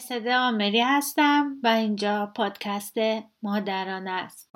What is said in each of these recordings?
مرسده آمری هستم و اینجا پادکست مادران است.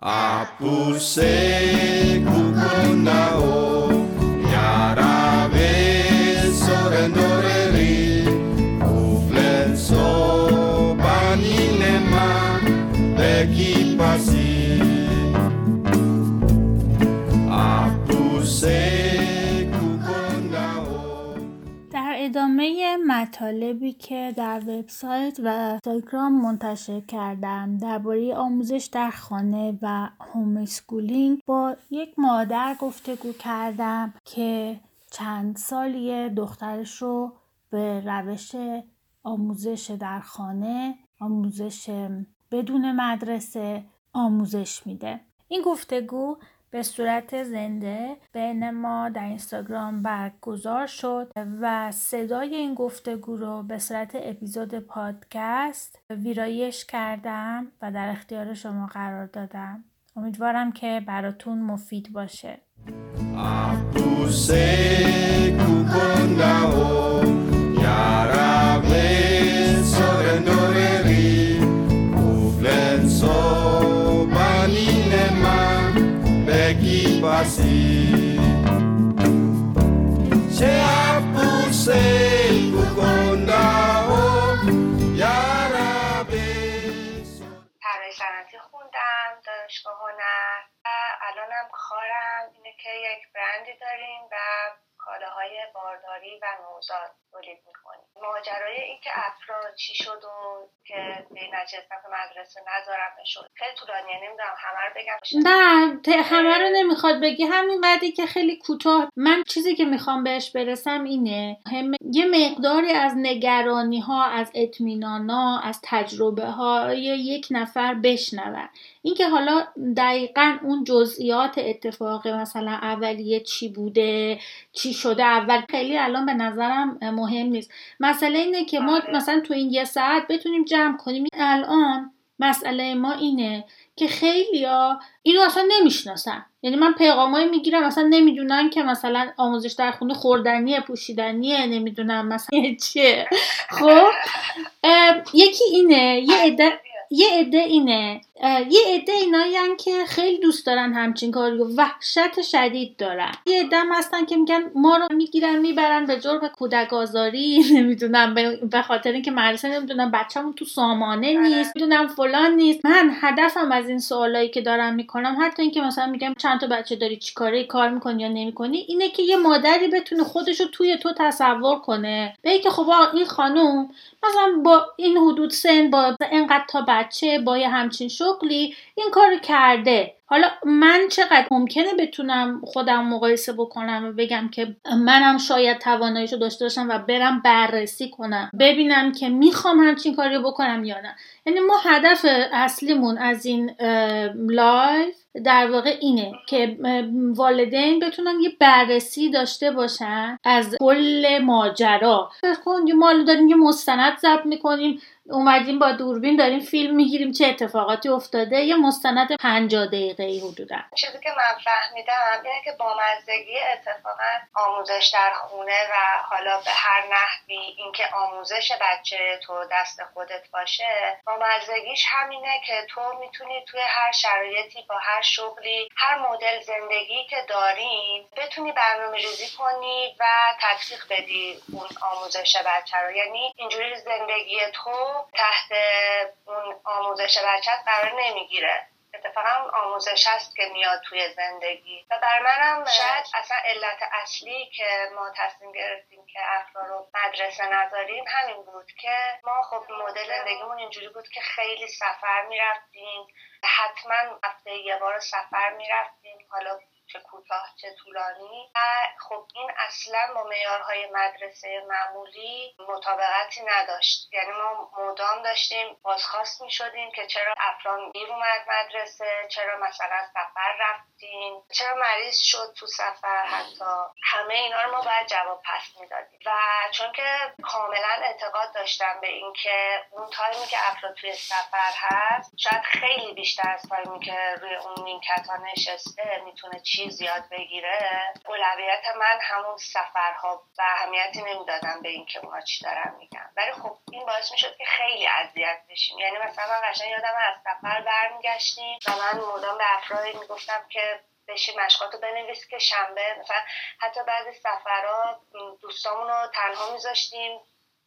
ادامه مطالبی که در وبسایت و اینستاگرام منتشر کردم درباره آموزش در خانه و هومسکولینگ با یک مادر گفتگو کردم که چند سالی دخترش رو به روش آموزش در خانه آموزش بدون مدرسه آموزش میده. این گفتگو به صورت زنده بین ما در اینستاگرام برگزار شد و صدای این گفتگو رو به صورت اپیزود پادکست ویرایش کردم و در اختیار شما قرار دادم. امیدوارم که براتون مفید باشه. Así. Se apuse صنعتی خوندم دانشگاه هنر و الانم کارم اینه که یک برندی داریم و کالاهای بارداری و نوزاد تولید می‌کنیم. ماجرای اینکه افراد چی شد و که به نجستم که مدرسه نذارم شد خیلی طولانیه نمی‌دونم همه رو بگم. نه همه رو نمی‌خواد بگی. همین بعدی که خیلی کوتاه. من چیزی که می‌خوام بهش برسم اینه هم... یه مقداری از نگرانی ها از اطمینان ها از تجربه های یک نفر بشنون اینکه حالا دقیقا اون جزئیات اتفاق مثلا اولیه چی بوده چی شده اول خیلی الان به نظرم مهم نیست. مسئله اینه که ما آره. مثلا تو این یه ساعت بتونیم جمع کنیم. الان مسئله ما اینه که خیلی ها اینو اصلا نمی‌شناسن. یعنی من پیغامایی می‌گیرم اصلا نمی‌دونن که مثلا آموزش در خونه خوردنیه پوشیدنیه نمی‌دونم مثلا چیه. خب؟ یکی اینه یه عده یه عده اینه یه عده اینایی که خیلی دوست دارن همچین کاری و وحشت شدید دارن. یه عده هم هستن که میگن ما رو می‌گیرن می‌برن به جرم کودک آزاری. نمی‌دونم به خاطر اینکه مدرسه نمی‌دونم بچه‌مون تو سامانه آره. نیست می‌دونم فلان نیست. من هدفم از این سوالایی که دارم می‌کنم حتی اینکه مثلا میگم چند تا بچه داری چیکاره کار می‌کنی یا نمی‌کنی اینه که یه مادری بتونه خودش رو توی تو تصور کنه. به که خب این خانم مثلا با این حدود سن با اینقدر تا بچه با یه همچین شغلی این کار کرده. حالا من چقدر ممکنه بتونم خودم مقایسه بکنم و بگم که منم شاید تواناییش رو داشته باشم و برم بررسی کنم ببینم که می‌خوام همچین کاری بکنم یا نه. یعنی ما هدف اصلیمون از این live در واقع اینه که والدین بتونن یه بررسی داشته باشن از کل ماجرا. کن یه مال داریم یه مستند ضبط می‌کنیم. اومدیم با دوربین داریم فیلم می‌گیریم چه اتفاقاتی افتاده. یه مستند 50 دقیقه ای حدودا. چیزی که من فهمیدم اینه که بامزگی اتفاقا آموزش در خونه و حالا به هر نحوی اینکه آموزش بچه تو دست خودت باشه بامزگیش همینه که تو می‌تونی توی هر شرایطی با هر شغلی هر مدل زندگی که دارین بتونی برنامه ریزی کنی و تطبیق بدی اون آموزش بچه رو. یعنی اینجوری زندگی تو تحت اون آموزش بچت قرار نمی‌گیره. اتفاقا اون آموزش هست که میاد توی زندگی. و بر منم شاید. اصلا علت اصلی که ما تصمیم گرفتیم که افرا رو مدرسه نذاریم همین بود که ما خب مدل زندگیمون اینجوری بود که خیلی سفر می‌رفتیم. حتما هفته یه بار سفر می‌رفتیم. حالا چه کوتاه چه طولانی. و خب این اصلا با معیارهای مدرسه معمولی مطابقتی نداشت. یعنی ما مدام داشتیم بازخواست می شدیم که چرا افران دیر اومد مدرسه چرا مثلا سفر رفتیم چرا مریض شد تو سفر حتی همه اینا رو ما باید جواب پس می‌دادیم. و چون که کاملا اعتقاد داشتم به اینکه اون تایمی که افراد توی سفر هست شاید خیلی بیشتر از تایمی که روی اون نیمکت نشسته می‌تونه چیز یاد بگیره. اولویت من همون سفرها و اهمیتی نمی‌دادم به اینکه اونا چی دارن میگن. ولی خب این باعث می‌شد که خیلی اذیت بشیم. یعنی مثلا من قشنگ یادم از سفر برمیگشتیم و من مدام به افرادی می‌گفتم که بشی مشقاتو بنویس که شنبه مثلا حتی بعضی سفرها دوستامون رو تنها میذاشتیم.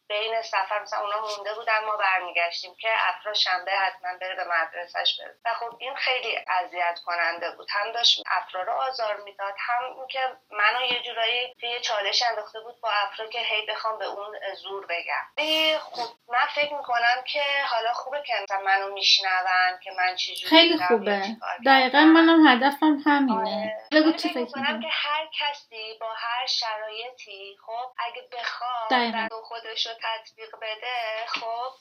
بین سفر مثلا اونا مونده بودن ما برمیگشتیم که افرا شنبه حتما بره به مدرسهش بره و خب این خیلی اذیت کننده بود. هم داشت افرا رو آزار می‌داد هم اینکه منو یه جورایی توی چالش انداخته بود با افرا که هی بخوام به اون زور بگم. خب من فکر می‌کنم که حالا خوبه که مثلا منو میشنون که من چی خیلی خوبه. دقیقا منم هدفم همینه. آره. بگو چی فکر که هر کسی با هر شرایطی خب اگه بخواد خودش تطبیق بده خب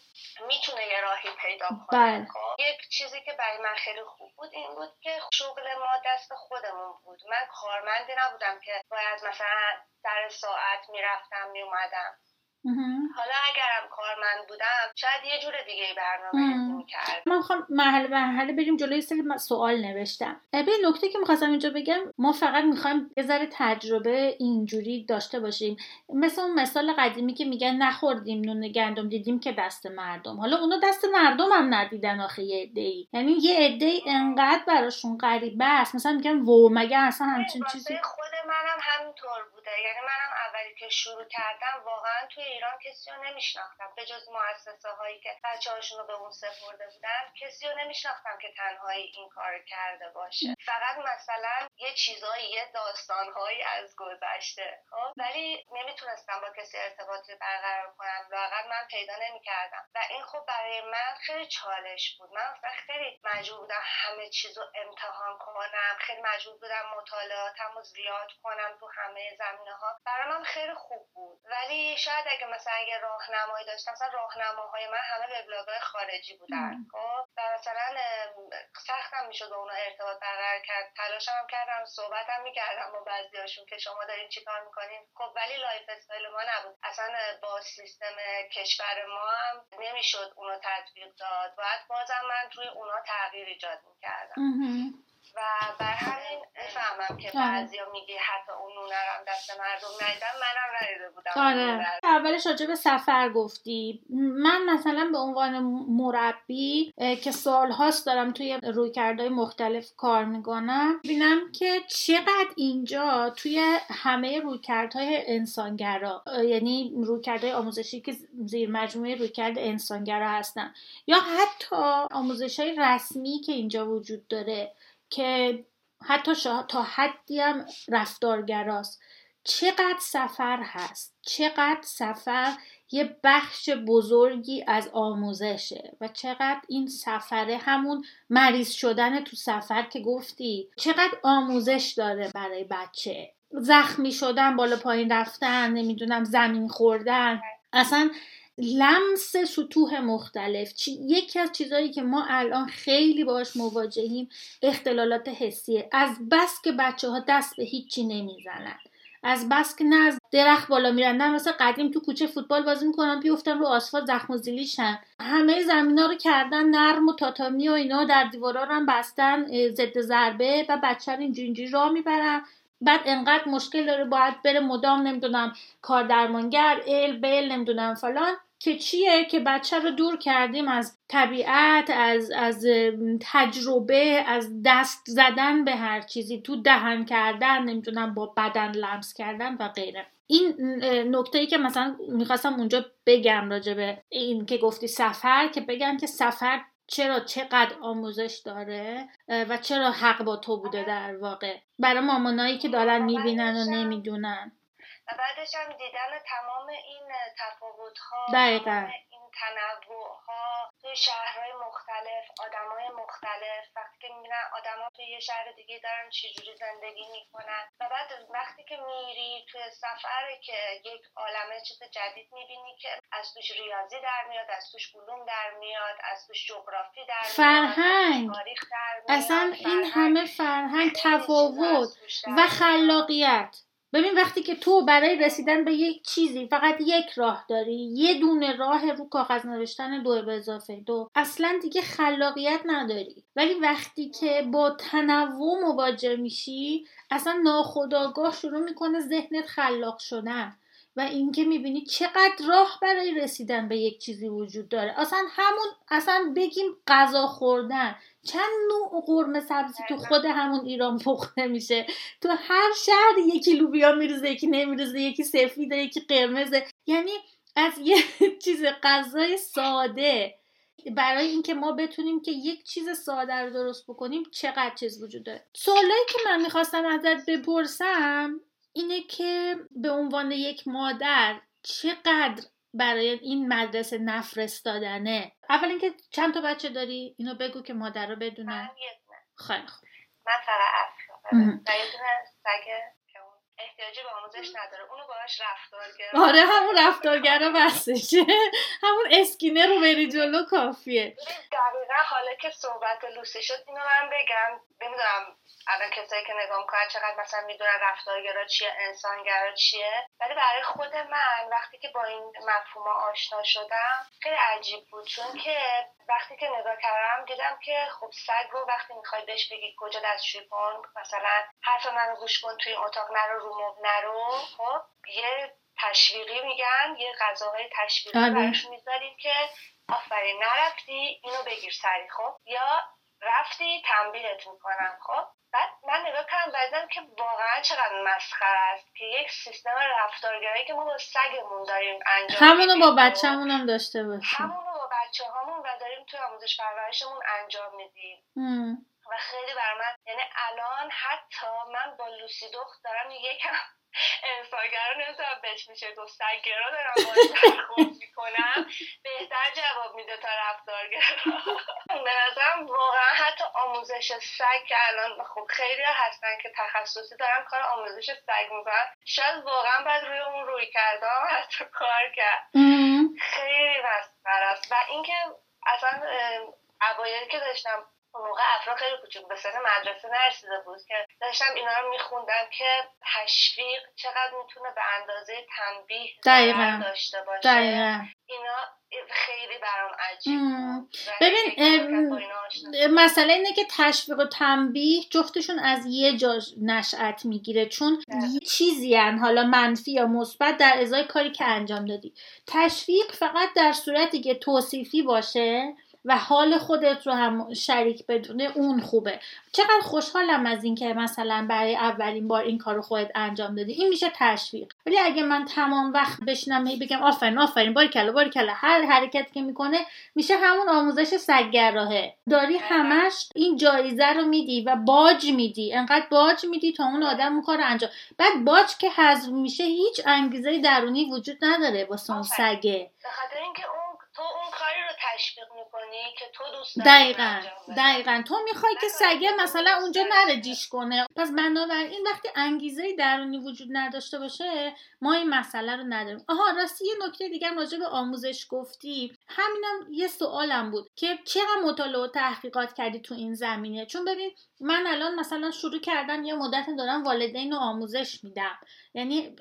می‌تونه یه راهی پیدا کنه. بله. خب یک چیزی که برای من خیلی خوب بود این بود که شغل ما دست خودمون بود. من کارمندی نبودم که باید مثلا سر ساعت می‌رفتم میومدم حالا اگرم کارمند بودم شاید یه جور دیگه برنامه می‌کرد. من می‌خوام مرحله مرحله بریم جلوی سری سوال نوشتم. به نکته که می‌خواستم اینجا بگم ما فقط می‌خوایم یه ذره تجربه اینجوری داشته باشیم. مثل اون مثال قدیمی که میگن نخوردیم نون گندم دیدیم که دست مردم. حالا اونا دست مردم هم ندیدن آخه یه عده ای یعنی یه عده انقدر براشون غریبه است. مثلا میگن و مگه اصلا همچین چیزی خود منم همینطور بوده. یعنی منم اولی که شروع کردم واقعا توی ایران کسی رو نمیشناختم. به جز مؤسسه هایی که بچه هاشون رو به اون سپرده بودن کسی رو نمیشناختم که تنهایی این کار کرده باشه. فقط مثلا یه چیزایی یه داستانهایی از گذشته خب؟ ولی نمی‌تونستم با کسی ارتباطی برقرار کنم. لاقل من پیدا نمی‌کردم. و این خب برای من خیلی چالش بود. من خیلی مجبور بودم همه چیز رو امتحان کنم. خیلی مجبور بودم مطالعاتم رو زیاد کنم تو همه زمینه ها برای من خیلی خوب بود. ولی شاید اگه مثلا یه راهنمایی داشتم مثلا راهنماهای من همه وبلاگ‌های خارجی بودن. خب و مثلا سختم می‌شد با اونا ارتباط برقرار کرد. تلاشم کردم صحبتم می‌کردم با بعضیاشون که شما دارین چیکار می‌کنین. خب ولی lifestyle ما نبود. اصلا با سیستم کشور ما هم نمی‌شد اونو تطبیق داد. باید بازم من توی اونا تغییر ایجاد می‌کردم. و بر همین می‌فهمم که. بعضیا میگی حتی اون نونرم دست مردم ندیدم منم ندیده بودم آره اولش راجع به سفر گفتی. من مثلا به عنوان مربی که سال هاست دارم توی رویکردهای مختلف کار می‌کنم. بینم که چقدر اینجا توی همه رویکردهای انسانگرا یعنی رویکردهای آموزشی که زیر مجموعه رویکرد انسانگرا هستن یا حتی آموزش های رسمی که اینجا وجود داره. که حتی تا حدی هم رفتارگراست. چقدر سفر هست؟ چقدر سفر یه بخش بزرگی از آموزشه و چقدر این سفره همون مریض شدن تو سفر که گفتی چقدر آموزش داره برای بچه. زخمی شدن بالا پایین رفتن نمی‌دونم زمین خوردن. اصلا لمس سطوح مختلف. یکی از چیزهایی که ما الان خیلی باش مواجهیم اختلالات حسیه. از بس که بچه ها دست به هیچی نمی‌زنن. از بس که نه از درخت بالا میرن نه مثلا قدیم تو کوچه فوتبال بازی می‌کنن بیفتن رو آسفالت زخم و زیلیشن همه زمینا رو کردن نرم و تاتامی و اینا در دیوارا رو هم بستن ضد ضربه و بچه رو اینجوری اینجوری راه می‌برن. بعد انقدر مشکل داره باید بره مدام نمی‌دونم کار درمانگر ال بل نمی‌دونم فلان. که چیه که بچه رو دور کردیم از طبیعت از از تجربه از دست زدن به هر چیزی تو دهن کردن نمی‌تونم با بدن لمس کردن و غیره. این نکته ای که مثلا می‌خواستم اونجا بگم راجع به این که گفتی سفر که بگم که سفر چرا چقدر آموزش داره و چرا حق با تو بوده در واقع. برای مامانایی که دارن می‌بینن و نمی‌دونن. و بعدش هم دیدن تمام این تفاوت ها دقیقا. این تنوع ها توی شهرهای مختلف آدمای مختلف. وقتی که می‌بینن آدما توی یه شهر دیگه دارن چجوری زندگی می‌کنن. و بعد وقتی که میری توی سفر که یک عالمه چیز جدید می‌بینی که از توش ریاضی در میاد از توش علوم در میاد از توش جغرافی در میاد فرهنگ. تاریخ در میاد. اصلا این همه فرهنگ. تفاوت و خلاقیت. ببین وقتی که تو برای رسیدن به یک چیزی فقط یک راه داری یه دونه راه رو کاغذ نوشتن دو به اضافه دو اصلا دیگه خلاقیت نداری. ولی وقتی که با تنوع مواجه میشی اصلا ناخداگاه شروع می‌کنه ذهنت خلاق شدن. و اینکه می‌بینی چقدر راه برای رسیدن به یک چیزی وجود داره. اصلا همون اصلا بگیم غذا خوردن. چند نوع قرمه سبزی تو خود همون ایران پخته میشه؟ تو هر شهر یکی لوبیا میریزه یکی نمیریزه یکی سفیده یکی قرمزه یعنی از یه چیز غذای ساده. برای اینکه ما بتونیم که یک چیز ساده رو درست بکنیم چقدر چیز وجود داره؟ سوالایی که من می‌خواستم ازت بپرسم اینه که به عنوان یک مادر چقدر برای این مدرسه نفرستادنه؟ اول اینکه چند تا بچه داری؟ اینو بگو که مادر رو بدونن. خیلی خوب. من فقط اصلا مهم. و یه دونه سگه که اون احتیاجی به آموزش نداره. اونو باهاش رفتار گرفت. آره همون رفتارگرا بسشه همون اسکینه رو بری جلو کافیه. دقیقا حالا که صحبت لوسی شد اینو من بگم. نمی‌دونم الان کسایی که نگاه می‌کنن چقدر مثلا می‌دونن رفتارگرا چیه انسانگرا چیه. ولی برای خود من وقتی که با این مفهوم آشنا شدم خیلی عجیب بود. چون که وقتی که نگاه کردم دیدم که خب سگ رو وقتی می‌خوای بهش بگی کجا دستشویی کن مثلا حرف منو گوش کن توی اتاق نرو رو مبل نرو خب یه تشویقی میگن یه غذاهای تشویقی آره. براش می‌ذاریم که آفرین نرفتی اینو بگیر سری خب؟ یا رفتی تنبیهت می‌کنم خب؟ بعد من نگاه کردم و که واقعا چقدر مسخره است که یک سیستم رفتارگرایی که ما با سگمون داریم انجام همونو با و بچه‌مون هم داشته باشیم. بچه هامون و داریم توی آموزش پرورشمون انجام میدیم. و خیلی بر من یعنی الان حتی من با لوسی دخت دارم یکم انسانگرا نمی‌تونم بهش میشه گفت سگگرا دارم برخورد می‌کنم. بهتر جواب میده تا رفتارگرا. به نظرم واقعا حتی آموزش سگ که الان خب خیلی هستن که تخصصی دارن کار آموزش سگ می‌کنن. شاید واقعا باید روی اون روی کردم حتی کار کرد. خیلی مسخره است و اینکه اصلا اه، اوایلی که داشتم اون موقع افرا خیلی کوچیک به سن مدرسه نرسیده بود که داشتم اینا رو میخوندم که تشویق چقدر می‌تونه به اندازه تنبیه دقیقاً. داشته باشه. دقیقا. اینا خیلی برام عجیب ببین، مسئله اینه که تشویق و تنبیه جفتشون از یه جا نشأت می‌گیره چون یه چیزی هن، حالا منفی یا مثبت در ازای کاری که انجام دادی. تشویق فقط در صورتی که توصیفی باشه و حال خودت رو هم شریک بدونه اون خوبه. چقدر خوشحالم از اینکه مثلا برای اولین بار این کار رو خودت انجام دادی. این میشه تشویق. ولی اگه من تمام وقت بشینم هی بگم آفرین آفرین باری کلا باری کلا. هر حرکتی که می‌کنه میشه همون آموزش سگگراهه داری همش این جایزه رو میدی و باج میدی. انقدر باج میدی تا اون آدم اون کار انجام. بعد باج که حذف میشه هیچ انگیزه درونی وجود نداره واسه اون سگه. به خاطر اینکه اون تو اون کاری تشویق می‌کنی که تو دوست دقیقا. دقیقا. تو می‌خوای که سگه مثلا اونجا نره جیش کنه. پس بنابراین وقتی انگیزه درونی وجود نداشته باشه ما این مسئله رو نداریم. آها راستی یه نکته دیگه راجع به آموزش گفتی. همینم یه سوالم بود که چقدر مطالعه و تحقیقات کردی تو این زمینه؟ چون ببین من الان مثلا شروع کردم یه مدت دارم والدین رو آموزش میدم. یعنی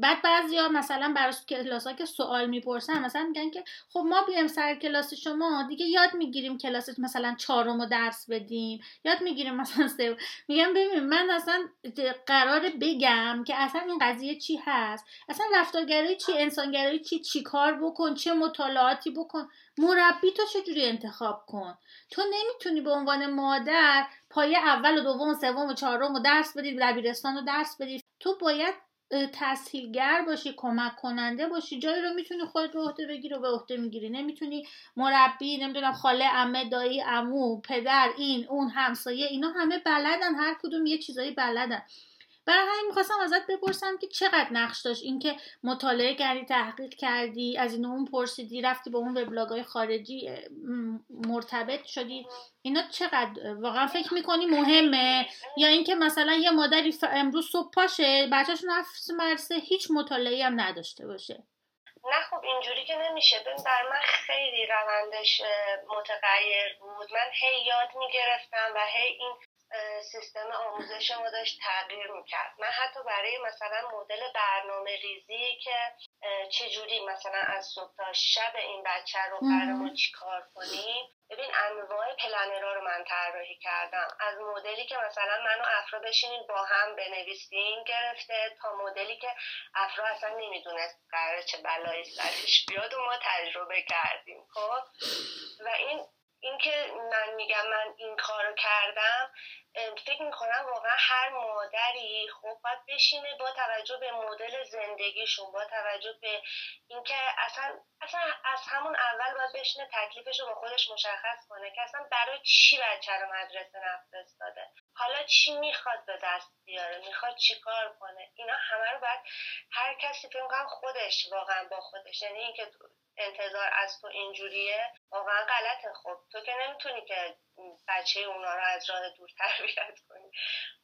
بعد بعضیا مثلا برای کلاس که سوال می‌پرسن مثلا میگن که خب ما بیایم سر کلاس شما دیگه یاد می‌گیریم کلاس مثلا چهارم رو درس بدیم. یاد می‌گیریم مثلا سه میگم ببین من اصلا قرار بگم که اصلا این قضیه چی هست؟ اصلا رفتارگرایی چی؟ انسانگرایی چی؟ چی کار بکن؟ چه مطالعاتی بکن؟ مربی تو چجوری انتخاب کن؟ تو نمی‌تونی به عنوان مادر پایه اول و دوم و سوم و چهارم و درس بدی دبیرستان رو درس بدی. تو باید تسهیلگر باشی کمک کننده باشی جایی رو می‌تونی خودت به عهده بگیری و به عهده می‌گیری. نمی‌تونی مربی نمی‌دونم خاله عمه دایی عمو پدر این اون همسایه اینا همه بلدن هر کدوم یه چیزایی بلدن. برای همین می‌خواستم ازت بپرسم که چقدر نقش داشت؟ اینکه مطالعه کردی تحقیق کردی از این اون پرسیدی رفتی به اون وبلاگای خارجی اه، م- مرتبط شدی. اینا چقدر؟ واقعا فکر می‌کنی مهمه؟ یا اینکه مثلا یه مادری امروز صبح پاشه بچهش نفس مرسه هیچ مطالعه هم نداشته باشه. نه خب اینجوری که نمیشه. ببین بر من خیلی روندش متغیر بود. من هی یاد می‌گرفتم و هی این سیستم آموزش ما داشت تغییر می‌کرد. من حتی برای مثلا مدل برنامه ریزی که چجوری مثلا از صبح تا شب این بچه رو قرار ما چیکار کنیم. ببین انواع پلنرها رو من طراحی کردم. از مدلی که مثلا منو افرا بشینیم با هم بنویسیم گرفته تا مدلی که افرا اصلا نمی‌دونست قرار چه بلایی سرش بیاد و ما تجربه کردیم خب؟ و این اینکه من میگم من این کارو کردم فکر می‌کنم واقعا هر مادری خب باید بشینه با توجه به مدل زندگیشون با توجه به اینکه اصلا اصلا از همون اول باید بشینه تکلیفش رو با خودش مشخص کنه که اصلا برای چی بچه رو مدرسه نفرستاده حالا چی می‌خواد به دست بیاره؟ می‌خواد چی کار کنه؟ اینا همه رو باید هر کسی فکر خودش واقعا با خودش یعنی اینکه انتظار از تو اینجوریه واقعا غلطه. خب تو که نمی‌تونی که بچه اونا رو از راه دور تربیت کنی.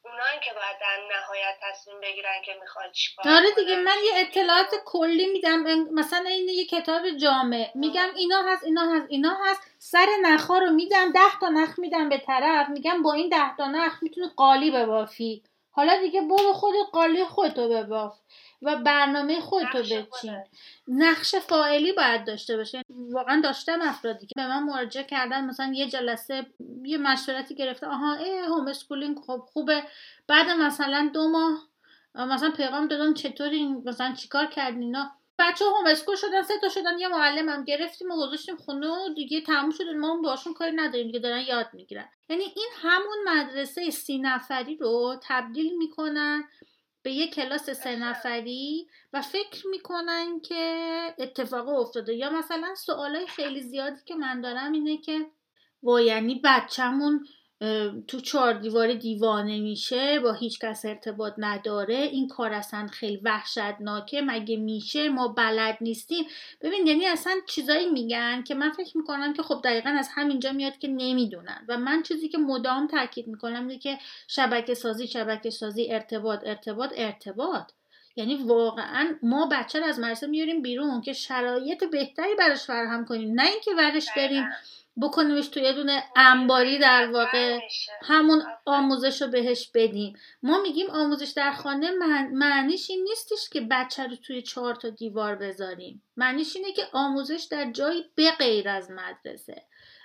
اونا که باید در نهایت تصمیم بگیرن که می‌خوان چیکار آره دیگه من یه اطلاعات کلی میدم. مثلا این یه کتاب جامع. میگم اینا هست اینا هست اینا هست. سر نخها رو میدم ده تا نخ میدم به طرف. میگم با این ده تا نخ می‌تونی قالی ببافی. حالا دیگه برو خود قالی خودتو بباف. و برنامه خودتو بچین. نقش فاعلی باید داشته باشه. واقعا داشتم افرادی که به من مراجعه کردن مثلا یه جلسه یه مشورتی گرفته آها ای homeschooling خب خوبه. بعد مثلا دو ماه مثلا پیغام دادم چطوری مثلا چیکار کردین اینا. بچه هم اسکول شدن سه تا شدن یه معلم هم گرفتیم و گذاشتیم خونه و دیگه تموم شد ما باشون کاری نداریم دیگه دارن یاد می‌گیرن. یعنی این همون مدرسه سی نفری رو تبدیل می‌کنن به یه کلاس سه نفری و فکر می‌کنن که اتفاق افتاده. یا مثلا سوالای خیلی زیادی که من دارم اینه که و یعنی بچهمون تو چهار دیوار دیوانه میشه با هیچ کس ارتباط نداره. این کار اصلا خیلی وحشتناکه. مگه میشه؟ ما بلد نیستیم. ببین یعنی اصلا چیزایی میگن که من فکر می‌کنم که خب دقیقا از همینجا میاد که نمی‌دونن. و من چیزی که مدام تاکید می‌کنم اینه که شبکه سازی شبکه سازی ارتباط ارتباط ارتباط. یعنی واقعا ما بچه رو از مدرسه میاریم بیرون که شرایط بهتری براش فراهم کنیم. نه اینکه ورش بریم بکنیمش تو یه دونه انباری در واقع. همون آموزش رو بهش بدیم. ما میگیم آموزش در خانه معنیش این نیستش که بچه رو توی چهار تا دیوار بذاریم. معنیش اینه که آموزش در جایی به غیر از مدرسه.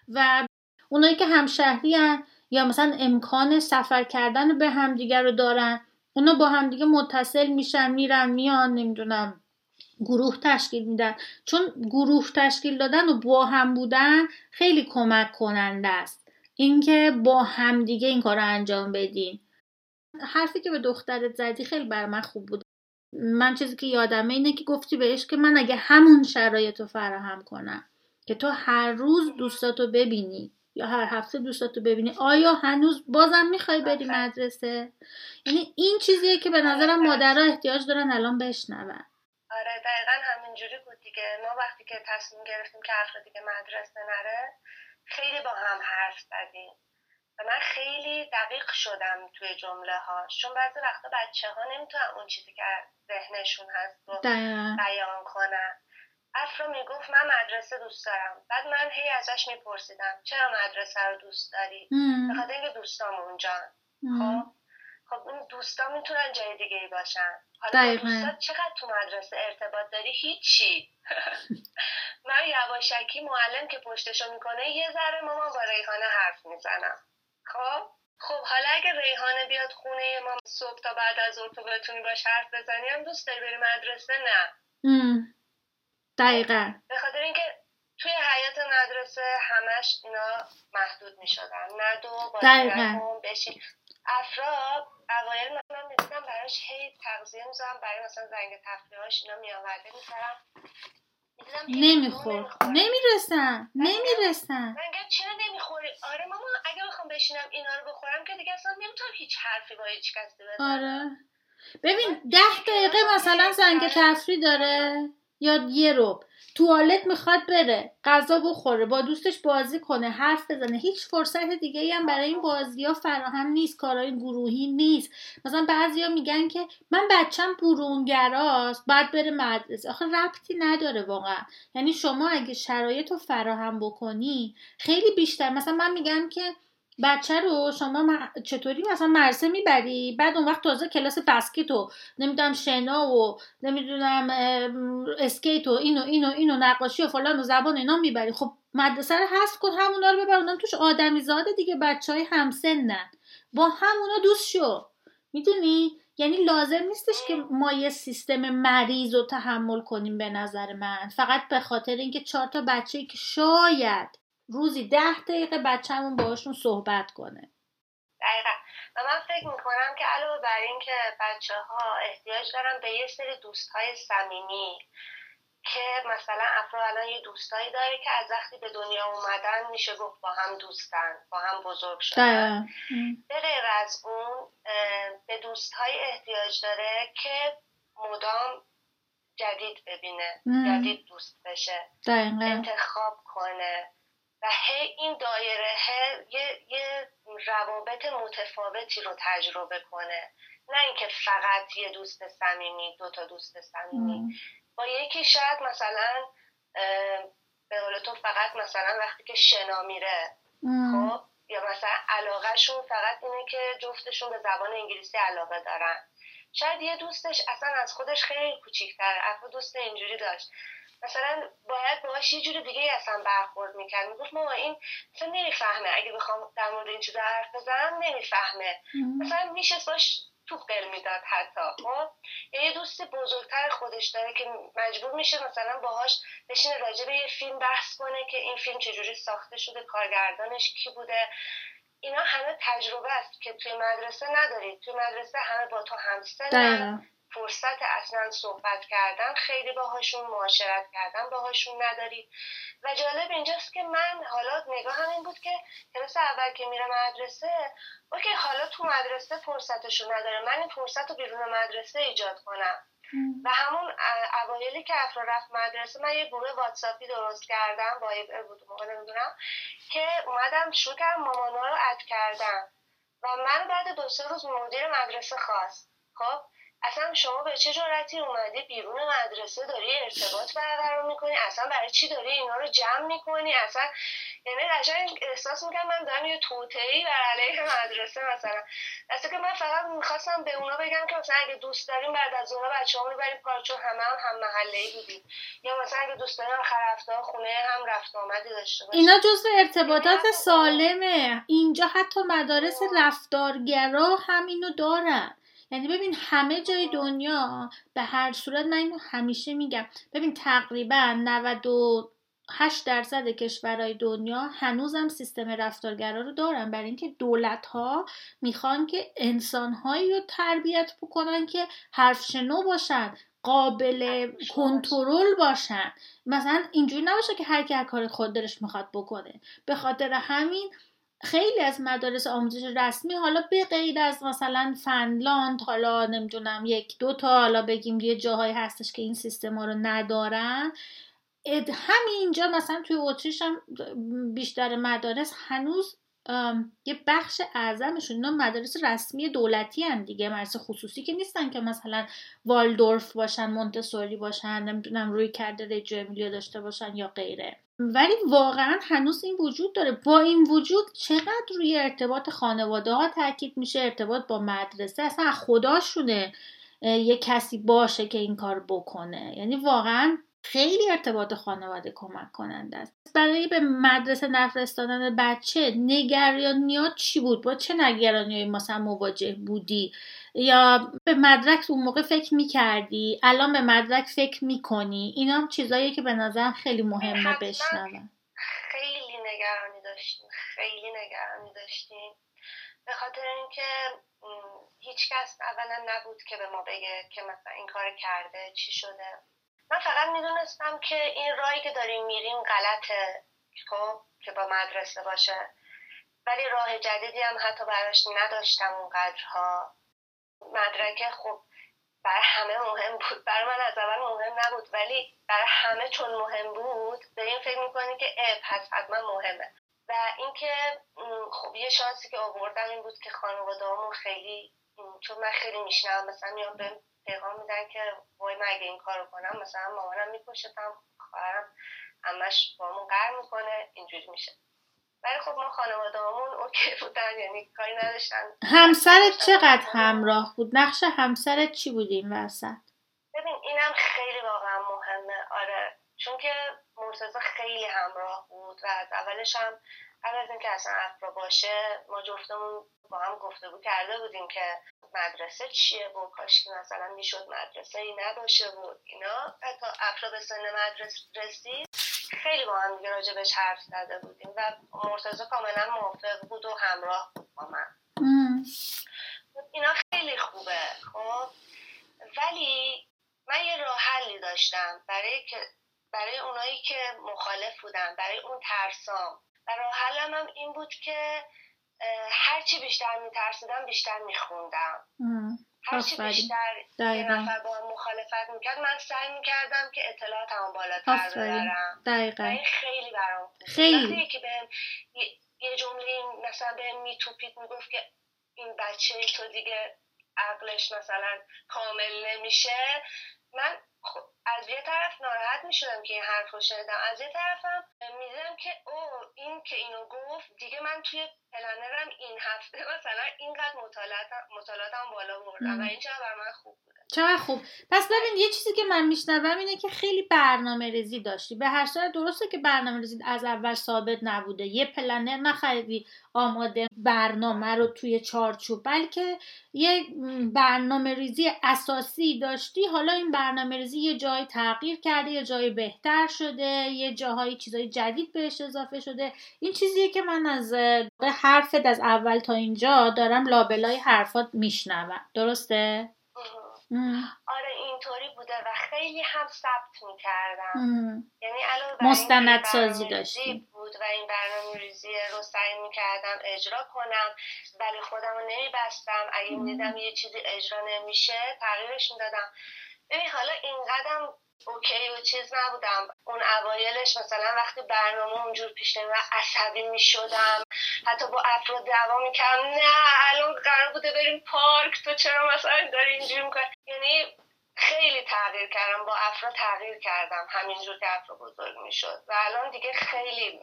و اونایی که همشهری هن یا مثلا امکان سفر کردن به همدیگر رو دارن اونا با همدیگه متصل میشن میرن میان نمی‌دونم. گروه تشکیل میدن. چون گروه تشکیل دادن و با هم بودن خیلی کمک کننده است. اینکه با همدیگه این کار رو انجام بدین. حرفی که به دخترت زدی خیلی بر من خوب بود. من چیزی که یادمه اینه که گفتی بهش که من اگه همون شرایط رو فراهم کنم که تو هر روز دوستاتو ببینی یا هر هفته دوستاتو ببینی آیا هنوز بازم می‌خوای بری مدرسه؟ یعنی این چیزیه که به نظرم مادرها احتیاج دارن الان بشنون. دقیقا همینجوری بود دیگه. ما وقتی که تصمیم گرفتیم که افرادی که مدرسه نره خیلی با هم حرف زدیم. و من خیلی دقیق شدم توی جمله ها چون بعضی وقتا بچه ها نمی‌تونن اون چیزی که ذهنشون هست رو بیان کنن. افرا می‌گفت من مدرسه دوست دارم. بعد من هی ازش میپرسیدم چرا مدرسه رو دوست داری؟ به خاطر اینکه دوستام اونجا خب؟ خب اون دوستا می‌تونن جای دیگه ای باشن. حالا دوستات چقدر تو مدرسه ارتباط داری؟ هیچی. من یواشکی معلم که پشتشو می‌کنه یه ذره ماما با ریحانه حرف می‌زنم. خب؟ خب حالا اگه ریحانه بیاد خونه ما صبح تا بعد از تو بتونی باش حرف بزنی هم دوست داری بری مدرسه؟ نه. دقیقا. به خاطر اینکه توی حیات مدرسه همش اینا محدود می‌شدن. نه دو با بشین. افراد اوایل من می‌دیدم براش هی تغذیه می‌زنم برای مثلا زنگ تفریحاش اینا میآورده میسرم نمیخور نمی‌رسن. نمی‌رسن. من گفت چرا نمی‌خوری آره ماما اگه بخوام بشینم اینا رو بخورم که دیگه اصلا نمی‌تونم هیچ حرفی با هیچ کسی بزنم. آره. ببین ده دقیقه مثلا زنگ تفریح داره. یا یه روب توالت می‌خواد بره غذا بخوره با دوستش بازی کنه حرف بزنه. هیچ فرصت دیگه ای هم برای این بازی ها فراهم نیست کارهای گروهی نیست. مثلا بعضیا میگن که من بچم برونگراست باید بره مدرسه. آخه ربطی نداره واقعا. یعنی شما اگه شرایط رو فراهم بکنی خیلی بیشتر. مثلا من میگم که بچه رو شما چطوری مثلا مرسه می‌بری؟ بعد اون وقت تازه کلاس بسکت و نمی‌دونم شنا و نمی‌دونم اسکیت و اینو اینو اینو نقاشی و فلان و زبان اینا می‌بری. خب مدرسه رو حذف کن همونا رو ببر. توش آدمی زاده دیگه بچه های همسنن. با همونا دوست شو. می‌دونی؟ یعنی لازم نیستش که ما یه سیستم مریض رو تحمل کنیم به نظر من. فقط به خاطر اینکه چهار تا بچه که شاید روزی ده دقیقه بچه‌مون باشون صحبت کنه. دقیقا. و من فکر می‌کنم که علاوه بر این که بچه ها احتیاج دارن به یه سری دوست های صمیمی که مثلا افراد الان یه دوستایی داره که از وقتی به دنیا اومدن میشه گفت با هم دوستن با هم بزرگ شدن. به غیر از اون به دوستهایی احتیاج داره که مدام جدید ببینه مم. جدید دوست بشه دقیقا. انتخاب کنه. و هی این دایره هی یه, یه روابط متفاوتی رو تجربه کنه. نه اینکه فقط یه دوست صمیمی دو تا دوست صمیمی. با یکی شاید مثلا به قول تو فقط مثلا وقتی که شنا میره خب؟ یا مثلا علاقهشون فقط اینه که جفتشون به زبان انگلیسی علاقه دارن. شاید یه دوستش اصلا از خودش خیلی کوچیک‌تره افراد دوست اینجوری داشت. مثلا باید باهاش یه جور دیگه اصلا برخورد می‌کرد. می‌گفت ماما این مثلا نمی‌فهمه. اگه بخوام در مورد این چیزا حرف بزنم نمی‌فهمه. مثلا میشه باش تو قل می‌داد حتی. خب یه دوست بزرگتر خودش داره که مجبور میشه مثلا باهاش بشینه راجع به یه فیلم بحث کنه که این فیلم چجوری ساخته شده کارگردانش کی بوده. اینا همه تجربه است که توی مدرسه ندارید توی مدرسه همه با تو همسنن فرصت اصلا صحبت کردن خیلی باهاشون معاشرت کردن باهاشون نداری. و جالب اینجاست که من حالا نگاه هم این بود که کلاس اول که میره مدرسه اوکی حالا تو مدرسه فرصتشون نداره. من این فرصت رو بیرون مدرسه ایجاد کنم. و همون اوایلی که افرا رفت مدرسه من یه گروه واتساپی درست کردم با یه بود نمی‌دونم که اومدم شروع کردم مامانا رو اد کردم. و من بعد دو سه روز مدیر مدرسه خواست. خب؟ اصلا شما به چه جرأتی اومدی؟ بیرون مدرسه داری ارتباط برقرار می‌کنی؟ اصلا برای چی داری اینا رو جمع می‌کنی؟ اصلا یعنی قشنگ احساس می‌کنم من دارم یه توطئه‌ای بر علیه مدرسه مثلا. دسته که من فقط می‌خواستم به اونا بگم که مثلا اگه دوست داریم بعد از اونا بچه رو بریم کار چون همه هم هم محله ای بودیم. یا مثلا اگه دوست داریم آخر هفته خونه هم رفت آمدی داشته باشیم. اینا جزو ارتباطات سالمه. اینجا حتی مدارس رفتارگرا هم اینو دارن. یعنی ببین همه جای دنیا به هر صورت من اینو همیشه میگم. ببین تقریبا 98 درصد کشورهای دنیا هنوزم سیستم رفتارگرا رو دارن. برای اینکه دولت ها می‌خوان که انسان هایی رو تربیت بکنن که حرف شنو باشن قابل کنترل باشن. مثلا اینجوری نباشه که هر کی هر کار خود دلش می‌خواد بکنه. به خاطر همین خیلی از مدارس آموزش رسمی حالا به غیر از مثلا فنلاند حالا نمی‌دونم یک دو تا حالا بگیم یه جاهایی هستش که این سیستم ها رو ندارن. همینجا مثلا توی اتریش هم بیشتر مدارس هنوز یه بخش اعظمشون اینا مدارس رسمی دولتی هم دیگه مدارس خصوصی که نیستن که مثلا والدورف باشن مونتسوری باشن نمی‌دونم روی کرده رجو امیلیو داشته باشن یا غیره. ولی واقعا هنوز این وجود داره. با این وجود چقدر روی ارتباط خانواده ها تاکید میشه؟ ارتباط با مدرسه اصلا خداشونه یه کسی باشه که این کار بکنه. یعنی واقعا خیلی ارتباط خانواده کمک کننده است. برای به مدرسه نفرستادن بچه نگرانیات چی بود؟ با چه نگرانیایی مثلا مواجه بودی؟ یا به مدرک اون موقع فکر می‌کردی؟ الان به مدرک فکر می‌کنی؟ اینا هم چیزاییه که به نظرم خیلی مهمه. بشنوم خیلی نگرانی داشتیم. خیلی نگرانی داشتیم. به خاطر اینکه م، هیچ کس اولا نبود که به ما بگه که مثلا این کار کرده چی شده. من فقط می‌دونستم که این راهی که داریم میریم غلطه خب؟ که با مدرسه باشه. ولی راه جدیدی هم حتی براش نداشتم اونقدرها. مدرکه خب برای همه مهم بود. برای من از اول مهم نبود. ولی برای همه چون مهم بود به این فکر می‌کنی که اه پس حتما مهمه. و اینکه خب یه شانسی که آوردم این بود که خانواده خیلی چون من خیلی میشنم مثلا میان به پیغام میدن که وای من اگه این کارو کنم مثلا مامانم میکشتم خواهرم همش بامون قهر می‌کنه اینجوری میشه. ولی خب ما خانوادهمون اوکی بودن یعنی کاری نداشتن. همسرت چقدر همراه بود؟ نقش همسرت چی بود این وسط؟ ببین اینم خیلی واقعا مهمه. آره چون که مرتضی خیلی همراه بود و از اولش هم قبل از اینکه اصلا افرا باشه ما جفتمون با هم گفتگو کرده بودیم که مدرسه چیه و کاش که مثلا می‌شد مدرسه ای نباشه بود اینا. حتی افرا به سن مدرسه رسید. خیلی با هم دیگه راجبش حرف زده بودیم و مرتضی کاملا موافق بود و همراه بود با من. اینا خیلی خوبه خب؟ ولی من یه راه حلی داشتم برای که برای اونایی که مخالف بودن برای اون ترسام. و راه حلم هم این بود که هرچی بیشتر میترسیدم بیشتر میخوندم. هرچی. بیشتر یه نفر با هم مخالفت می‌کرد من سعی می‌کردم که اطلاعاتمو بالاتر ببرم دقیقا این خیلی برام. خیلی. یکی بهم یه- یه جمله مثلا بهم میتوپید می‌گفت که این بچه تو دیگه عقلش مثلا کامل نمیشه من خب از یه طرف ناراحت می‌شدم که این حرف رو شنیدم. از یه طرفم می‌دیدم که او این که اینو گفت دیگه من توی پلنرم این هفته مثلا اینقدر مطالعاتم بالا بردم و این بر من خوب بوده. چقدر خوب. پس ببین یه چیزی که من میشنوم اینه که خیلی برنامه ریزی داشتی. به هر صورت درسته که برنامه ریزی از اول ثابت نبوده. یه پلنر نخریدی آماده برنامه رو توی چارچوب. بلکه یه برنامه ریزی اساسی داشتی. حالا این برنامه ریزی یه جای تغییر کرده یه جای بهتر شده یه جاهایی چیزای جدید بهش اضافه شده. این چیزیه که من از حرفت از اول تا اینجا دارم لابلای حرفات میشنوم. درسته؟ آره اینطوری بوده و خیلی هم ثبت می‌کردم. یعنی علاوه بر مستند سازی داشتی. بود و این برنامه ریزی رو سعی می‌کردم اجرا کنم ولی خودم رو نمیبستم. اگه می‌دیدم یه چیزی اجرا نمیشه تغییرش می‌دادم. ببین حالا اینقدرم اوکی و چیز نبودم. اون اوایلش مثلا وقتی برنامه اونجور پیش نمیره عصبی می‌شدم. حتی با افراد دعوا می‌کردم نه الان قرار بوده بریم پارک تو چرا مثلا داری اینجوری می‌کنی؟ یعنی خیلی تغییر کردم با افرا تغییر کردم همینجور که افرا بزرگ می‌شد. و الان دیگه خیلی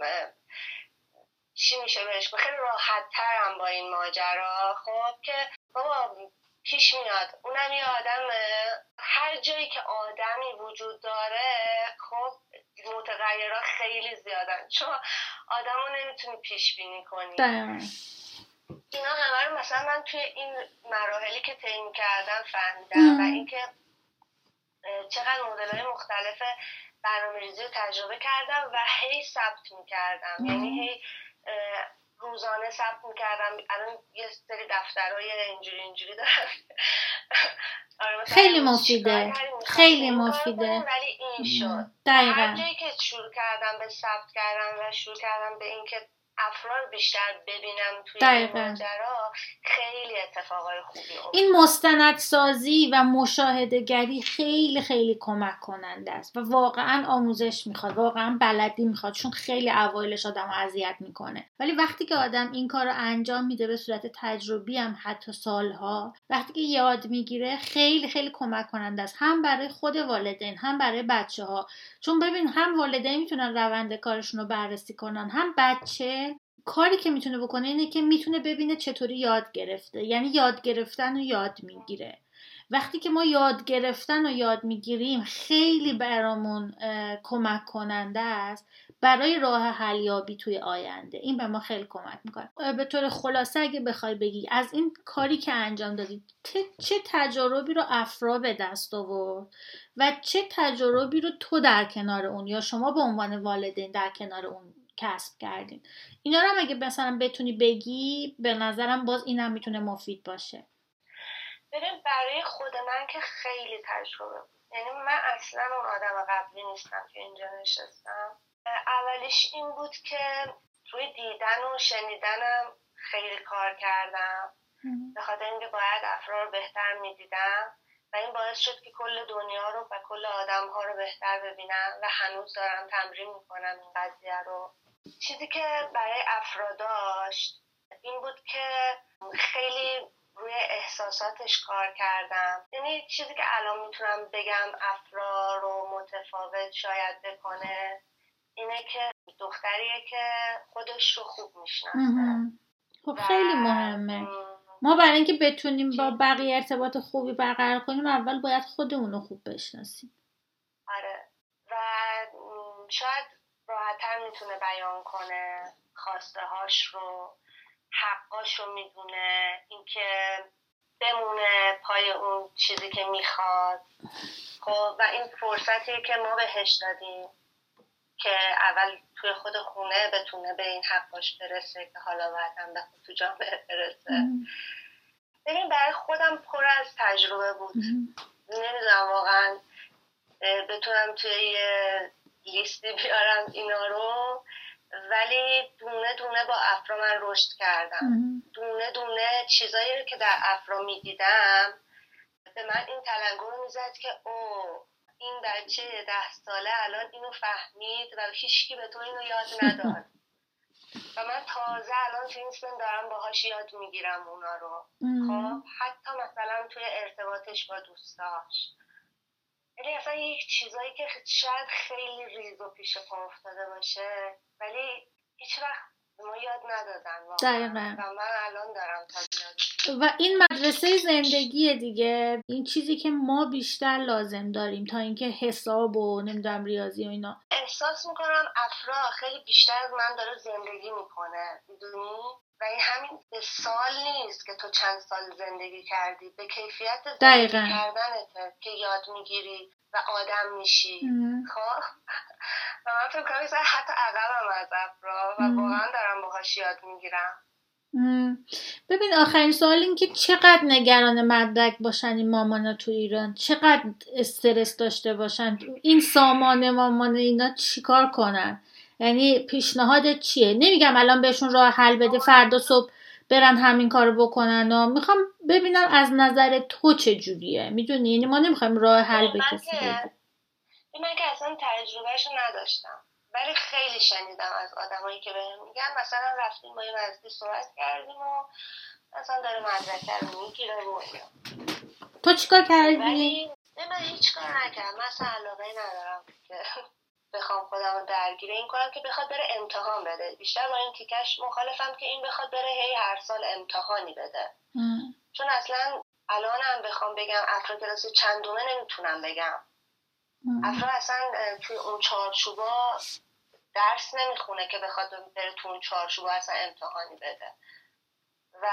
چی میشه بهش؟ خیلی راحت ترم با این ماجرا. خب که بابا پیش میاد. اونم یه آدم هر جایی که آدمی وجود داره خب متغیرها خیلی زیادن. چون آدم رو نمی‌تونی پیش بینی کنی. دقیقاً. اینا همه رو مثلا من توی این مراحلی که طی می‌کردم فهمیدم. و اینکه چقدر مدل های مختلف برنامه ریزی رو تجربه کردم و هی ثبت می‌کردم. یعنی هی روزانه ثبت می‌کردم. الان یه سری دفترهای اینجوری اینجوری دارم آره، خیلی مفیده. خیلی کارو مفیده. ولی این شد. هر دقیقا جایی که شروع کردم به ثبت کردم و شروع کردم به اینکه افراد بیشتر ببینم توی دقیقاً. ماجرا خیلی اتفاقای خوبی افتاد. این مستندسازی و مشاهدهگری خیلی خیلی کمک کننده است و واقعا آموزش می‌خواد واقعا بلدی می‌خواد چون خیلی اوایلش آدم رو اذیت می‌کنه. ولی وقتی که آدم این کار رو انجام میده به صورت تجربی هم حتی سالها وقتی که یاد می‌گیره خیلی خیلی کمک کننده است. هم برای خود والدین هم برای بچه ها چون ببین هم والدین می‌تونن روند کارشون رو بررسی کنن هم بچه کاری که می‌تونه بکنه اینه که می‌تونه ببینه چطوری یاد گرفته. یعنی یاد گرفتن و یاد می‌گیره. وقتی که ما یاد گرفتن و یاد می‌گیریم خیلی برامون کمک کننده است. برای راه حل یابی توی آینده. این به ما خیلی کمک می‌کنه. به طور خلاصه اگه بخوای بگی از این کاری که انجام دادی چه تجاربی رو افرا به دست آورد و چه تجاربی رو تو در کنار اون یا شما به عنوان والدین در کنار اون کسب کردین؟ اینا رو هم اگه مثلا بتونی بگی به نظرم باز اینم می‌تونه مفید باشه. ببین برای خود من که خیلی تجربه بود. یعنی من اصلا اون آدم قبلی نیستم که اینجا نشستم. اولیش این بود که روی دیدن و شنیدنم خیلی کار کردم. به خاطر اینکه باید افراد رو بهتر می‌دیدم و این باعث شد که کل دنیا رو و کل آدم ها رو بهتر ببینم و هنوز دارم تمرین می‌کنم این قضیه رو. چیزی که برای افراد داشت این بود که خیلی روی احساساتش کار کردم. یعنی چیزی که الان می‌تونم بگم افرا رو متفاوت شاید بکنه. اینه که دختریه که خودش رو خوب می‌شناسه. خب خیلی مهمه. ما برای اینکه بتونیم با بقیه ارتباط خوبی برقرار کنیم اول باید خودمون رو خوب بشناسیم. آره. و شاید راحتتر می‌تونه بیان کنه خواسته هاش رو حقاش رو می‌دونه اینکه بمونه پای اون چیزی که می‌خواد. خب و این فرصتیه که ما بهش دادیم. که اول توی خود خونه بتونه به این حقاش برسه که حالا باید هم به تو جامعه برسه ببین برای خودم پر از تجربه بود. نمی‌دونم واقعا بتونم توی یه لیستی بیارم اینا رو ولی دونه دونه با افرا من رشد کردم. دونه دونه چیزایی رو که در افرا می‌دیدم به من این تلنگر رو می‌زد که او این بچه ده ساله الان اینو فهمید و هیچکی به تو اینو یاد نداد. و من تازه الان تو این سن دارم باهاش یاد می‌گیرم اونا رو. خب حتی مثلا توی ارتباطش با دوستاش. یعنی اصلا یک چیزایی که شاید خیلی ریز و پیش پا افتاده باشه ولی هیچ وقت ما یاد ندادن واقعا. دقیقاً. و من الان دارم تا و این مدرسه زندگی دیگه این چیزی که ما بیشتر لازم داریم تا اینکه حساب و نمی‌دونم ریاضی و اینا احساس می‌کنم افرا خیلی بیشتر از من داره زندگی می‌کنه می‌دونی و این همین به سال نیست که تو چند سال زندگی کردی به کیفیت زندگی دقیقاً. کردنته که یاد می‌گیری و آدم میشی. خب و من فکر کنم حتی عقبم از افرا و. واقعا دارم باهاش یاد می‌گیرم. ببین آخرین سوال این که چقدر نگران مدرک باشن این مامانا تو ایران؟ چقدر استرس داشته باشن؟ این سامان مامان اینا چیکار کنن؟ یعنی پیشنهادت چیه؟ نمیگم الان بهشون راه حل بده فردا صبح برن همین کارو بکنن و می‌خوام ببینم از نظر تو چه جوریه می‌دونی؟ یعنی ما نمی‌خوایم راه حل به کسی من که اصلا تجربهشو نداشتم. ولی خیلی شنیدم از آدمایی که بهم میگن مثلا رفتیم با یه نزدیک صحبت کردیم و مثلا داره مدرکه رو می‌گیره و. تو چیکار کردی ولی من هیچ کار نکردم من اصلا علاقه ندارم که بخوام خودم رو درگیر این کنم که بخواد بره امتحان بده بیشتر با این تیکش مخالفم که این بخواد بره هی هر سال امتحانی بده مم. چون اصلا الانم بخوام بگم افرا کلاس چندومه نمی‌تونم بگم. افرا اصلا توی اون چارچوبا درس نمی‌خونه که بخواد بره تو اون چارچوبا اصلا امتحانی بده. و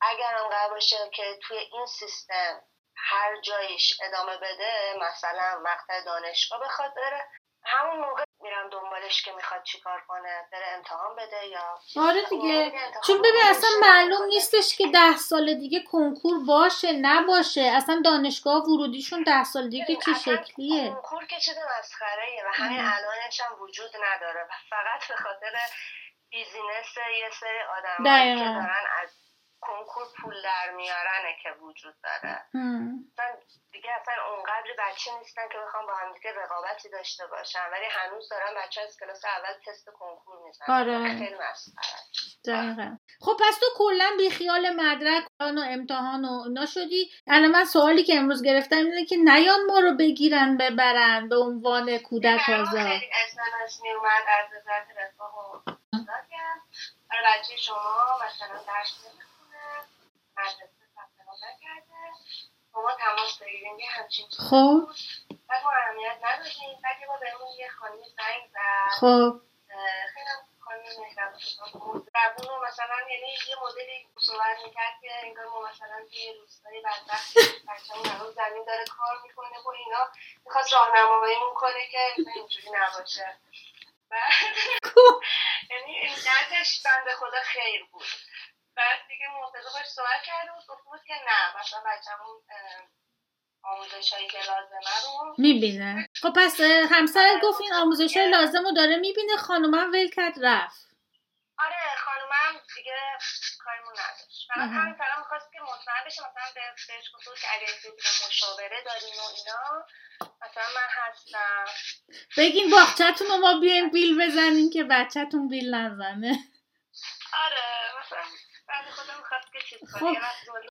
اگر هم قرار باشه که توی این سیستم هر جایش ادامه بده مثلا مقطع دانشگاه بخواد بره همون موقع میرم دنبالش که می‌خواد چیکار کنه بره امتحان بده یا آره دیگه. چون ببین اصلا معلوم نیستش که ده سال دیگه کنکور باشه نباشه. اصلا دانشگاه ورودیشون ده سال دیگه چه شکلیه؟ کنکور که چیز مسخره و همین آره. الانش هم وجود نداره. و فقط به خاطر business یه سری آدم که. دارن از کنکور پول در میارنه که وجود داره. اصلا دیگه اصلا اونقدر بچه نیستن که بخوام با هم دیگه رقابتی داشته باشن ولی هنوز دارن بچه از کلاس اول تست کنکور می‌زنن آره. خیلی مسخره. خب پس تو کلا بی خیال مدرک و امتحان و اینا شدی. الان من سوالی که امروز گرفتم اینه که نیان ما رو بگیرن ببرن به عنوان کودک آزاد. خیلی اسمس میومد از وزارت رفاه و بچه شما مثلا درس مدرسه ثبت نام نکرده. شما تماس بگیرین یه همچین چیزی خب. بعد ما اهمیت ندادیم. بعد یه بار بهمون یه خانمی زنگ زد. خب. اه، خیلی هم خانم مهربون زبون رو مثلا یعنی یه مدلی صحبت می‌کرد که انگار ما مثلا توی روستای بدبخت بچه‌مون الان زمین داره کار می‌کنه و اینا. می‌خواست راهنماییمون کنه که اینجوری نباشه. بعد یعنی اینقدرش بنده خدا خیر بود. بعد دیگه مرتضی باش صحبت کرده بود گفت بود که نه مثلا بچه‌مون آموزش هایی که لازمه رو می‌بینه. خب پس اه، همسرت گفت این آموزش های لازم رو داره می‌بینه خانومم ول کرد رفت. آره خانومم دیگه کاریمون نداشت. فقط. همین می‌خواست که مطمئن بشه مثلا به بهش گفت که اگه مشاوره دارین و اینا مثلا من هستم. بگین باغچتون رو ما بیایم بیل بزنیم که بچهتون بیل نزنه. آره مثلا خب.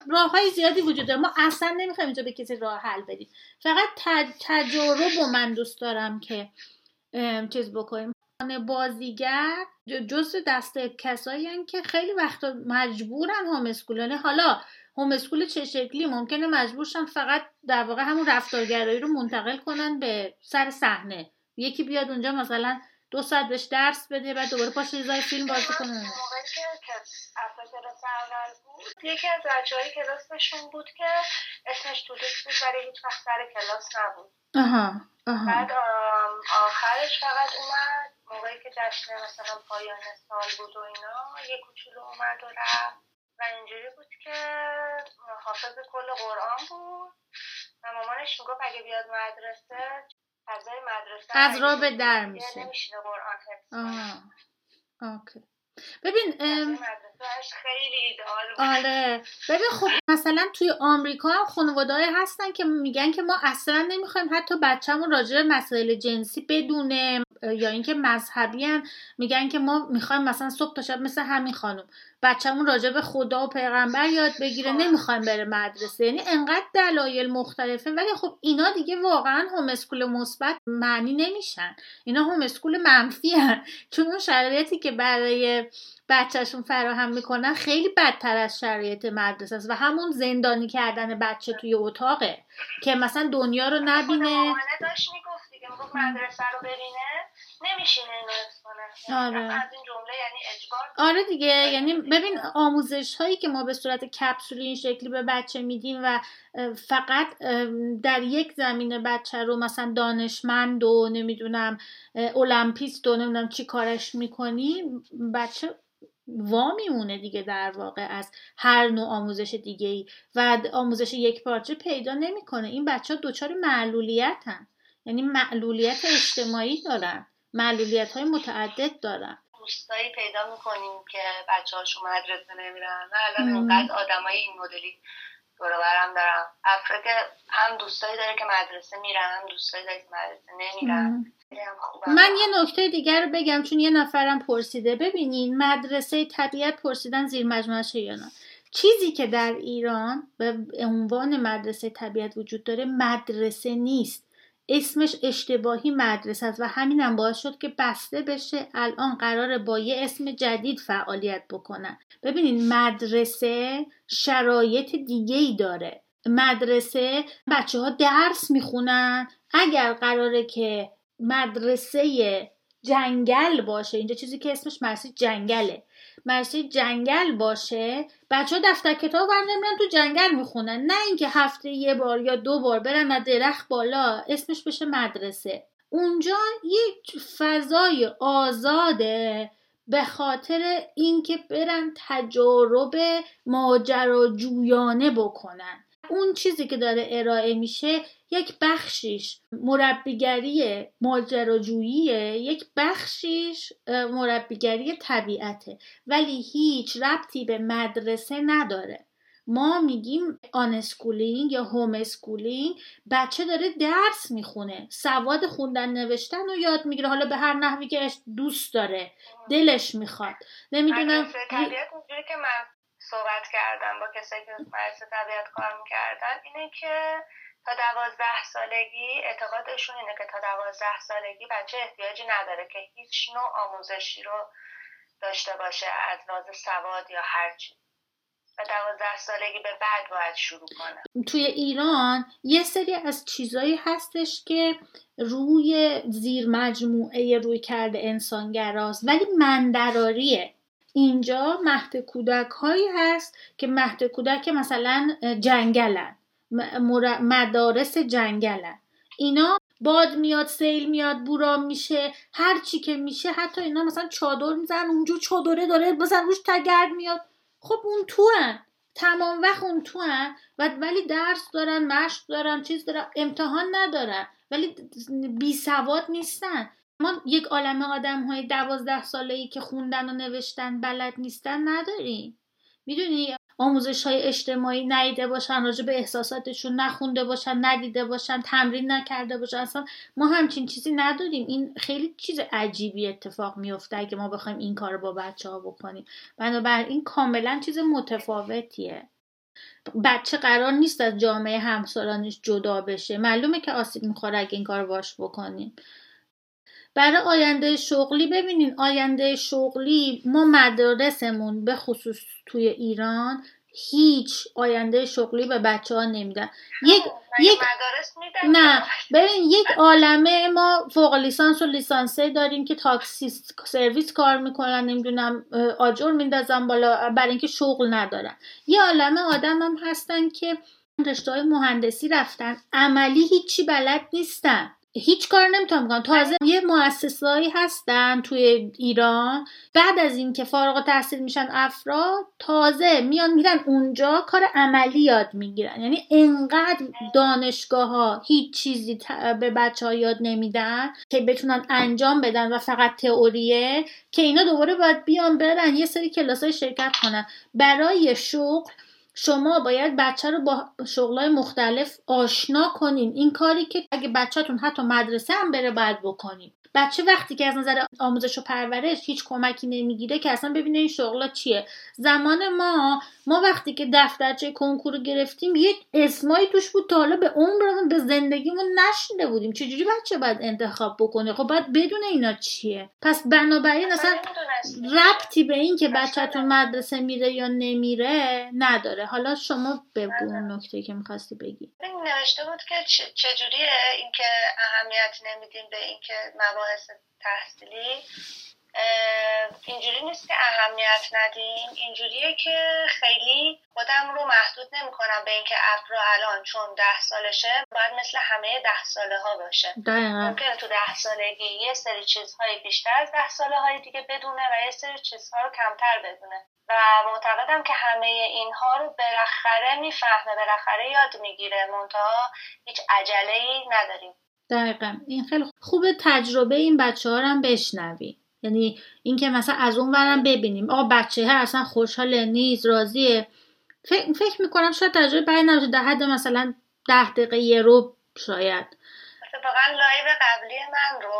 راه های زیادی وجود داره. ما اصلا نمی‌خوایم اینجا به کسی راه حل بدیم. فقط تج- تجارب رو من دوست دارم که چیز بکنیم. بازیگر جز دست کسایی که خیلی وقتا مجبورن هوم اسکول حالا هوم اسکول چه شکلی؟ ممکنه مجبورشن فقط در واقع همون رفتارگرایی رو منتقل کنن به سر صحنه. یکی بیاد اونجا مثلا دو ساعت بهش درس بده بعد دوباره پاش ریزای فیلم بازی کنه. یکی از بچه های کلاسشون بود که اسمش تودش بود ولی هیچ وقت سر کلاس نبود. آها آها. بعد آخرش فقط اومد. موقعی که جشن مثلا پایان سال بود و اینا یه کوچولو اومد و رفت. و اینجوری بود که حافظ کل قرآن بود. و مامانش می‌گفت اگه بیاد مدرسه از را به در میشه. نمیشینه قرآن حفظ ببین. خیلی ایدئال آره. ببین خب مثلا توی آمریکا هم خانواده هستن که میگن که ما اصلا نمی‌خوایم حتی بچه‌مون راجع به مسائل جنسی بدونه یا اینکه مذهبی میگن که ما می‌خوایم مثلا صبح تا شب مثل همین خانم. بچه‌مون راجع به خدا و پیغمبر یاد بگیره نمی‌خوایم بره مدرسه. یعنی انقدر دلایل مختلفه. ولی خب اینا دیگه واقعا هوم اسکول مثبت معنی نمیشن. اینا هوم اسکول منفی هن. چون اون شرایطی که برای بچهشون فراهم می‌کنن خیلی بدتر از شرایط مدرسه است و همون زندانی کردن بچه توی اتاقه که مثلا دنیا رو نبینه. داشت می‌گفت دیگه مدرسه رو ببینه. نمیشینه آره. از این جمله یعنی اجبار آره دیگه یعنی ببین آموزش هایی که ما به صورت کپسولی این شکلی به بچه میدیم و فقط در یک زمینه بچه رو مثلا دانشمند و نمی‌دونم المپیست و نمی‌دونم چی کارش می‌کنی بچه وا میمونه دیگه در واقع از هر نوع آموزش دیگه ای و آموزش یک پارچه پیدا نمی‌کنه. این بچه ها دچار معلولیت هن. یعنی معلولیت اجتماعی دارن. معلولیت های متعدد دارن. دوستایی پیدا می‌کنیم که بچه هاشون مدرسه نمیرن. من الان انقدر آدمای این مدلی برم دارم افراد هم دوستایی داره که مدرسه میرن هم دوستایی داره که مدرسه نمیرن. من یه نکته دیگر رو بگم چون یه نفرم پرسیده. ببینین مدرسه طبیعت پرسیدن زیر مجموعه یا نه؟ چیزی که در ایران به عنوان مدرسه طبیعت وجود داره مدرسه نیست. اسمش اشتباهی مدرسه است و همینم باعث شد که بسته بشه الان قراره با یه اسم جدید فعالیت بکنن. ببینید مدرسه شرایط دیگه ای داره. مدرسه بچه ها درس می‌خونن. اگر قراره که مدرسه جنگل باشه اینجا چیزی که اسمش مرسی جنگله. مرسی جنگل باشه. بچه ها دفتر کتاب ور نمیرن تو جنگل می‌خونن. نه اینکه هفته یه بار یا دو بار برن و درخت بالا اسمش بشه مدرسه. اونجا یک فضای آزاده به خاطر اینکه برن تجارب ماجراجویانه بکنن. اون چیزی که داره ارائه میشه یک بخشیش مربیگری ماجراجوییه یک بخشیش مربیگری طبیعته. ولی هیچ ربطی به مدرسه نداره. ما میگیم unschooling یا homeschooling بچه داره درس می‌خونه. سواد خوندن نوشتن رو یاد می‌گیره. حالا به هر نحوی که دوست داره دلش می‌خواد. نمی‌دونم که من صحبت کردم با کسایی که مدرسه طبیعت کار می‌کردن اینه که تا دوازده سالگی اعتقادشون اینه که تا دوازده سالگی بچه احتیاجی نداره که هیچ نوع آموزشی رو داشته باشه از لحاظ سواد یا هرچی. و دوازده سالگی به بعد باید شروع کنه. توی ایران یه سری از چیزایی هستش که روی زیر مجموعه روی کرده انسانگراست ولی مندراریه اینجا مهد کودک هایی هست که مهد کودک مثلا جنگلن مدارس جنگلن اینا باد میاد سیل میاد بوران میشه هر چی که میشه حتی اینا مثلا چادر میزن اونجا چادره داره مثلا روش تگرد میاد خب اون تو هن. تمام وقت اون تو هن. ولی درس دارن مشق دارن چیز دارن امتحان ندارن ولی بی سواد نیستن ما یک عالم آدم های دوازده ساله ای که خوندن و نوشتن بلد نیستن نداریم. می‌دونی؟ آموزش های اجتماعی ندیده باشن راجع به احساساتشون نخونده باشن ندیده باشن تمرین نکرده باشن. اصلا ما همچین چیزی نداریم. این خیلی چیز عجیبی اتفاق میفته اگه ما بخوایم این کار با بچه ها بکنیم. بنابراین کاملا چیز متفاوتیه. بچه قرار نیست از جامعه همسالانش جدا بشه. معلومه که آسیب می‌خوره اگه این کار باش بکنیم. برای آینده شغلی ببینین آینده شغلی ما مدارسمون به خصوص توی ایران هیچ آینده شغلی به بچه ها نمیدن یک مگه یک نه ببین یک عالمه ما فوق لیسانس و لیسانسه داریم که تاکسی سرویس کار می‌کنن نمی‌دونم آجر میندازن بالا برای اینکه شغل ندارن. یه عالمه آدم هم هستن که رشته های مهندسی رفتن عملی هیچی بلد نیستن. هیچ کار نمی‌تونم بکنم. تازه یه مؤسسهایی هستن توی ایران بعد از اینکه فارغ التحصیل میشن افراد تازه میان میرن اونجا کار عملی یاد می‌گیرن. یعنی انقدر دانشگاه ها هیچ چیزی به بچه ها یاد نمیدن که بتونن انجام بدن و فقط تئوریه که اینا دوباره باید بیان برن یه سری کلاس های شرکت کنن. برای شغل شما باید بچه رو با شغلای مختلف آشنا کنین. این کاری که اگه بچهتون حتی مدرسه هم بره باید بکنین. بچه وقتی که از نظر آموزش و پرورش هیچ کمکی نمی‌گیره که اصلا ببینه این شغلا چیه. زمان ما ما وقتی که دفترچه کنکور گرفتیم یک اسمایی توش بود تا حالا به عمرمون به زندگیمون نشنیده بودیم. چجوری بچه باید انتخاب بکنه؟ خب باید بدون اینا چیه؟ پس بنابراین اصلا نمی‌دونستی. ربطی به این که بچهتون مدرسه میره یا نمیره نداره. حالا شما بگو اون نکته که می‌خواستی بگی. نوشته بود که چجوریه اینکه اهمیت نمیدیم به اینکه مباحث تحصیلی اینجوری نیست که اهمیت ندیم. اینجوریه که خیلی خودم رو محدود نمی‌کنم به اینکه افرا الان چون ده سالشه باید مثل همه ده ساله ها باشه ممکنه تو ده سالگی یه سری چیزهای بیشتر از ده ساله های دیگه بدونه و یه سری چیزها رو کمتر بدونه. و معتقدم که همه اینها رو بالاخره می‌فهمه بالاخره یاد می‌گیره. منتها هیچ عجله ای نداریم. دقیقا. این خیلی خوبه تجربه این بچه ها رو هم بشنوی. یعنی اینکه مثلا از اون ورم ببینیم. آقا بچه ها اصلا خوشحال نیست راضیه. فکر, فکر می‌کنم شاید تجربه بعد نباشه در حد مثلا ده دقیقه یه رو شاید. اتفاقا لایو قبلی من رو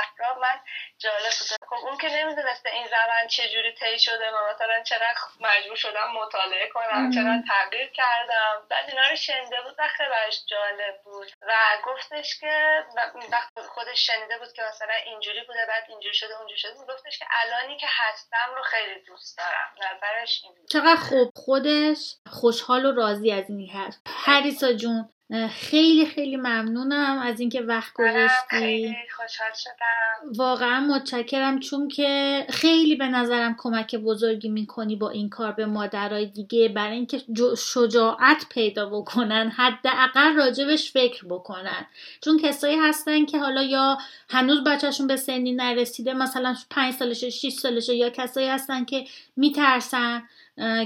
افراد من جالب بود. خب اون که نمی‌دونسته این زمان چجوری طی شده و مثلا چرا مجبور شدم مطالعه کنم چرا تغییر کردم. بعد اینا رو شنیده بود و خیلی براش جالب بود. و گفتش که وقتی خودش شنیده بود که مثلا اینجوری بوده بعد اینجوری شده اونجوری شده. گفتش که الانی که هستم رو خیلی دوست دارم. نظرش این چقدر خوب. خودش خوشحال و راضی از این هست پریسا جون خیلی خیلی ممنونم از اینکه وقت گذاشتی. خیلی خوشحال شدم. واقعا متشکرم چون که خیلی به نظرم کمک بزرگی می‌کنی با این کار به مادرای دیگه برای اینکه شجاعت پیدا بکنن حداقل راجبش فکر بکنن. چون کسایی هستن که حالا یا هنوز بچهشون به سنی نرسیده مثلا پنج سالشه 6 سالشه یا کسایی هستن که میترسن.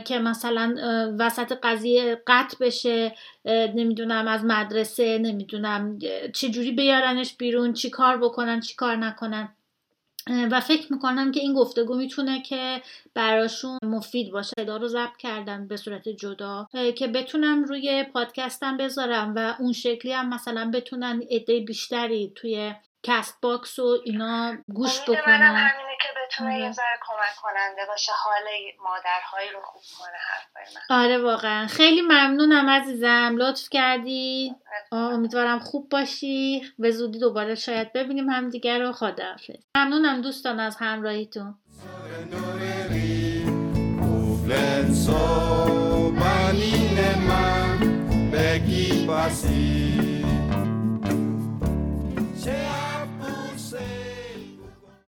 که مثلا وسط قضیه قطع بشه نمی‌دونم از مدرسه نمی‌دونم اه، چجوری بیارنش بیرون چی کار بکنن چی کار نکنن. و فکر می‌کنم که این گفتگو می‌تونه که براشون مفید باشه. صدا رو ضبط کردن به صورت جدا. که بتونم روی پادکستم بذارم و اون شکلی هم مثلا بتونن عده بیشتری توی Castbox و اینا گوش منم بکنن. همینه که بتونه آره. یه ذره کمک کننده باشه حال مادرهایی رو خوب کنه حرفای من. آره واقعا. خیلی ممنونم عزیزم. لطف کردی. امیدوارم خوب باشی. به زودی دوباره شاید ببینیم همدیگه رو. خداحافظ. ممنونم دوستان از همراهیتون. Uflenso banine man beki basi